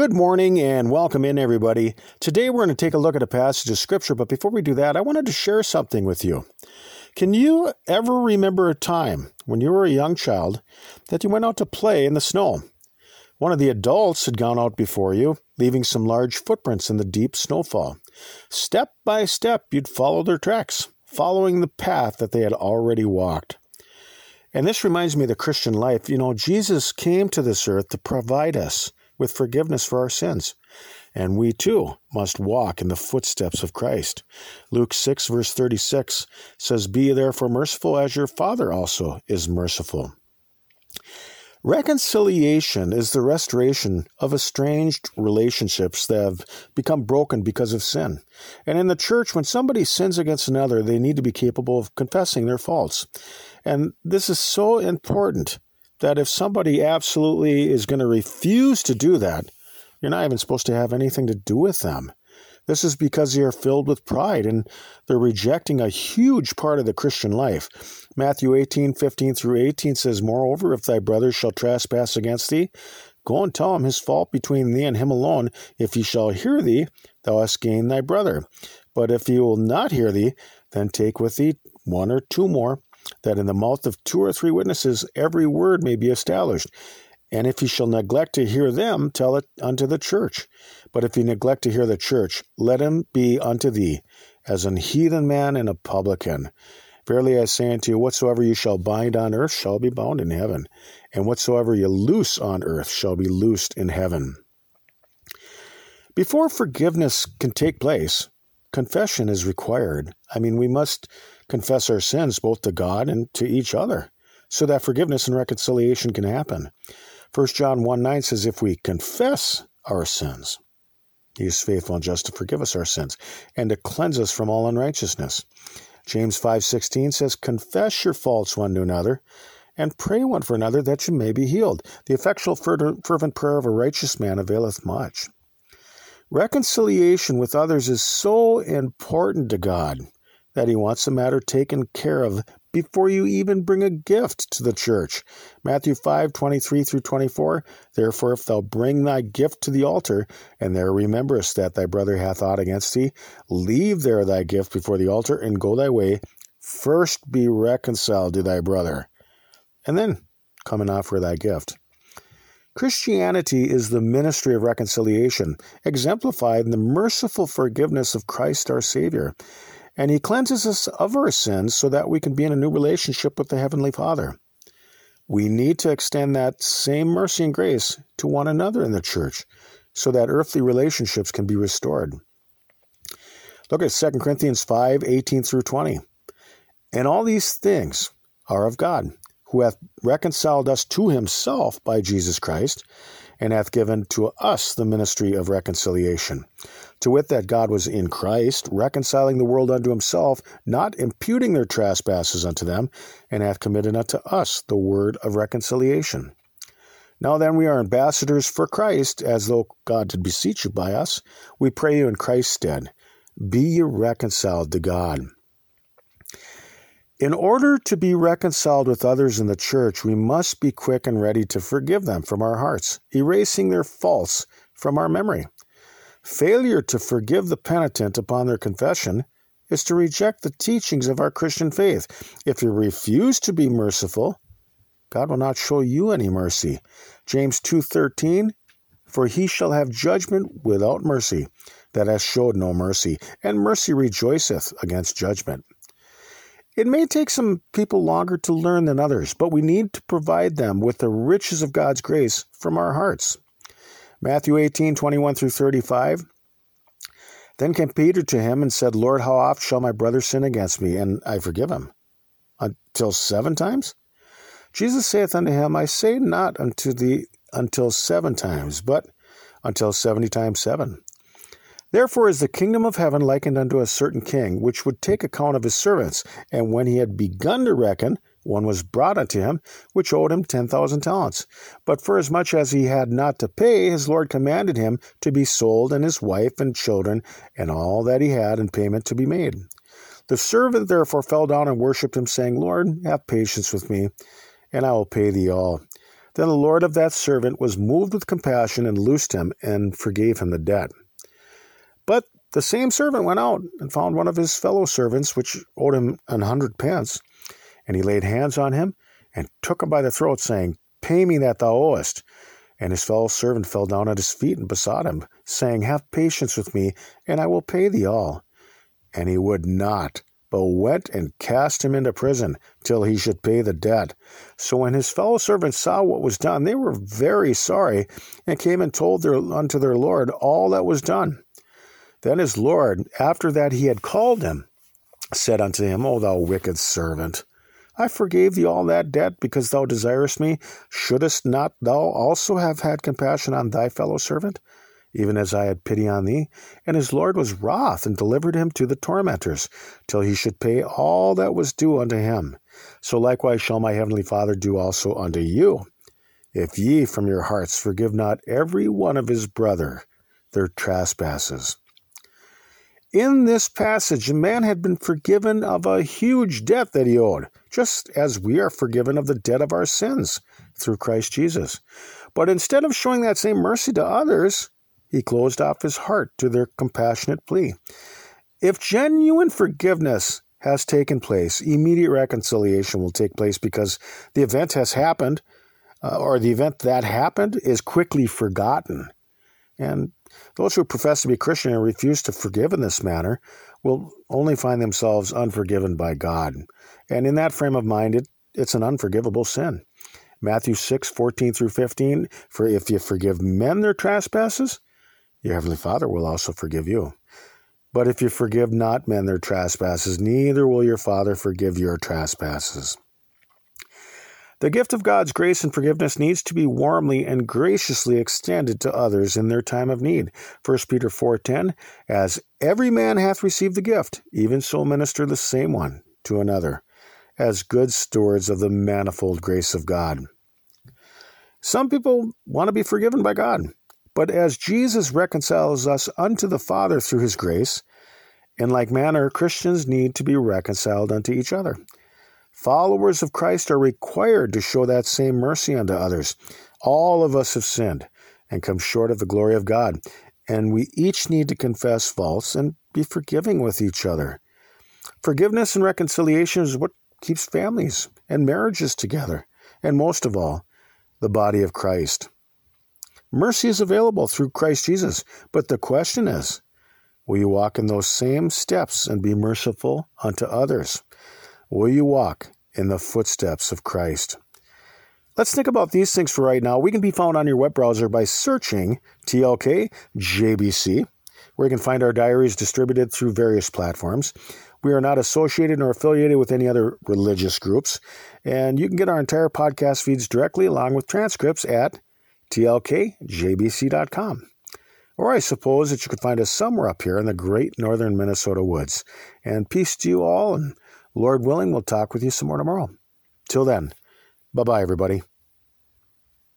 Good morning and welcome in, everybody. Today we're going to take a look at a passage of Scripture, but before we do that, I wanted to share something with you. Can you ever remember a time when you were a young child that you went out to play in the snow? One of the adults had gone out before you, leaving some large footprints in the deep snowfall. Step by step, you'd follow their tracks, following the path that they had already walked. And this reminds me of the Christian life. You know, Jesus came to this earth to provide us with forgiveness for our sins. And we too must walk in the footsteps of Christ. Luke 6, verse 36 says, Be therefore merciful as your Father also is merciful. Reconciliation is the restoration of estranged relationships that have become broken because of sin. And in the church, when somebody sins against another, they need to be capable of confessing their faults. And this is so important that if somebody absolutely is going to refuse to do that, you're not even supposed to have anything to do with them. This is because they are filled with pride and they're rejecting a huge part of the Christian life. Matthew 18, 15 through 18 says, Moreover, if thy brother shall trespass against thee, go and tell him his fault between thee and him alone. If he shall hear thee, thou hast gained thy brother. But if he will not hear thee, then take with thee one or two more, that in the mouth of two or three witnesses every word may be established. And if he shall neglect to hear them, tell it unto the church. But if he neglect to hear the church, let him be unto thee as an heathen man and a publican. Verily I say unto you, whatsoever you shall bind on earth shall be bound in heaven, and whatsoever you loose on earth shall be loosed in heaven. Before forgiveness can take place, confession is required. I mean, we must confess our sins both to God and to each other so that forgiveness and reconciliation can happen. 1 John 1 9 says, If we confess our sins, he is faithful and just to forgive us our sins and to cleanse us from all unrighteousness. James 5:16 says, "Confess your faults one to another and pray one for another that you may be healed. The effectual fervent prayer of a righteous man availeth much." Reconciliation with others is so important to God that he wants the matter taken care of before you even bring a gift to the church. Matthew 5 23 through 24. Therefore, if thou bring thy gift to the altar, and there rememberest that thy brother hath aught against thee, leave there thy gift before the altar, and go thy way. First be reconciled to thy brother, and then come and offer thy gift. Christianity is the ministry of reconciliation, exemplified in the merciful forgiveness of Christ our Savior and He cleanses us of our sins so that we can be in a new relationship with the Heavenly Father. We need to extend that same mercy and grace to one another in the church so that earthly relationships can be restored. Look at 2 Corinthians 5 18 through 20. And all these things are of God, who hath reconciled us to himself by Jesus Christ, and hath given to us the ministry of reconciliation. To wit, that God was in Christ, reconciling the world unto himself, not imputing their trespasses unto them, and hath committed unto us the word of reconciliation. Now then, we are ambassadors for Christ, as though God did beseech you by us. We pray you in Christ's stead, be ye reconciled to God. In order to be reconciled with others in the church, we must be quick and ready to forgive them from our hearts, erasing their faults from our memory. Failure to forgive the penitent upon their confession is to reject the teachings of our Christian faith. If you refuse to be merciful, God will not show you any mercy. James 2:13 For he shall have judgment without mercy that hath showed no mercy, and mercy rejoiceth against judgment. It may take some people longer to learn than others, but we need to provide them with the riches of God's grace from our hearts. Matthew 18, 21 through 35. Then came Peter to him and said, Lord, how oft shall my brother sin against me, and I forgive him? Until seven times? Jesus saith unto him, I say not unto thee until seven times, but until seventy times seven. Therefore is the kingdom of heaven likened unto a certain king, which would take account of his servants. And when he had begun to reckon, one was brought unto him, which owed him ten thousand talents. But forasmuch as he had not to pay, his Lord commanded him to be sold, and his wife and children, and all that he had in payment to be made. The servant therefore fell down and worshipped him, saying, Lord, have patience with me, and I will pay thee all. Then the Lord of that servant was moved with compassion and loosed him and forgave him the debt. The same servant went out and found one of his fellow servants, which owed him an hundred pence. And he laid hands on him and took him by the throat, saying, Pay me that thou owest. And his fellow servant fell down at his feet and besought him, saying, Have patience with me, and I will pay thee all. And he would not, but went and cast him into prison till he should pay the debt. So when his fellow servants saw what was done, they were very sorry, and came and told their, unto their Lord all that was done. Then his Lord, after that he had called him, said unto him, O thou wicked servant, I forgave thee all that debt because thou desirest me. Shouldest not thou also have had compassion on thy fellow servant, even as I had pity on thee? And his Lord was wroth and delivered him to the tormentors, till he should pay all that was due unto him. So likewise shall my heavenly Father do also unto you, if ye from your hearts forgive not every one of his brother their trespasses. In this passage, a man had been forgiven of a huge debt that he owed, just as we are forgiven of the debt of our sins through Christ Jesus. But instead of showing that same mercy to others, he closed off his heart to their compassionate plea. If genuine forgiveness has taken place, immediate reconciliation will take place because the event has happened, uh, or the event that happened is quickly forgotten. And those who profess to be Christian and refuse to forgive in this manner will only find themselves unforgiven by God. And in that frame of mind, it, it's an unforgivable sin. Matthew 6, 14 through 15, for if you forgive men their trespasses, your heavenly Father will also forgive you. But if you forgive not men their trespasses, neither will your Father forgive your trespasses. The gift of God's grace and forgiveness needs to be warmly and graciously extended to others in their time of need. 1 Peter 4:10 As every man hath received the gift, even so minister the same one to another, as good stewards of the manifold grace of God. Some people want to be forgiven by God, but as Jesus reconciles us unto the Father through his grace, in like manner Christians need to be reconciled unto each other. Followers of Christ are required to show that same mercy unto others. All of us have sinned and come short of the glory of God, and we each need to confess faults and be forgiving with each other. Forgiveness and reconciliation is what keeps families and marriages together, and most of all, the body of Christ. Mercy is available through Christ Jesus, but the question is will you walk in those same steps and be merciful unto others? Will you walk in the footsteps of Christ? Let's think about these things for right now. We can be found on your web browser by searching TLK JBC, where you can find our diaries distributed through various platforms. We are not associated nor affiliated with any other religious groups, and you can get our entire podcast feeds directly along with transcripts at tlkjbc.com. Or I suppose that you could find us somewhere up here in the great northern Minnesota woods. And peace to you all, and Lord willing, we'll talk with you some more tomorrow. Till then, bye bye, everybody.